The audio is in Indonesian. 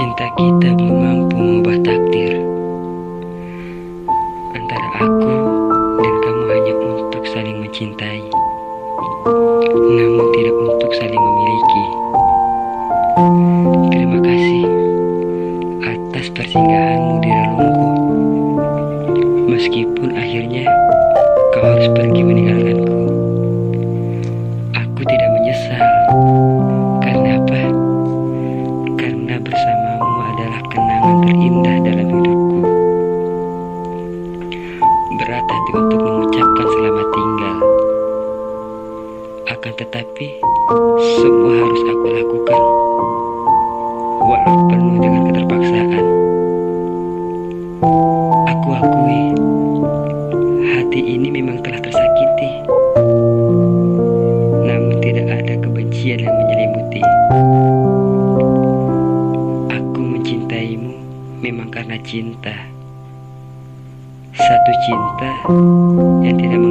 Cinta kita belum mampu mengubah takdir. Antara aku dan kamu hanya untuk saling mencintai. Namun tidak untuk saling memiliki. Terima kasih atas persinggahanmu di relungku. Meskipun akhirnya kau harus pergi meninggalkanku. Aku tidak menyesal Berat hati untuk mengucapkan selamat tinggal. Akan tetapi Semua harus aku lakukan. Walau penuh dengan keterpaksaan. Aku akui Hati ini memang telah tersakiti. Namun tidak ada kebencian yang menyelimuti. Aku mencintaimu memang karena cinta Satu cinta yang tidak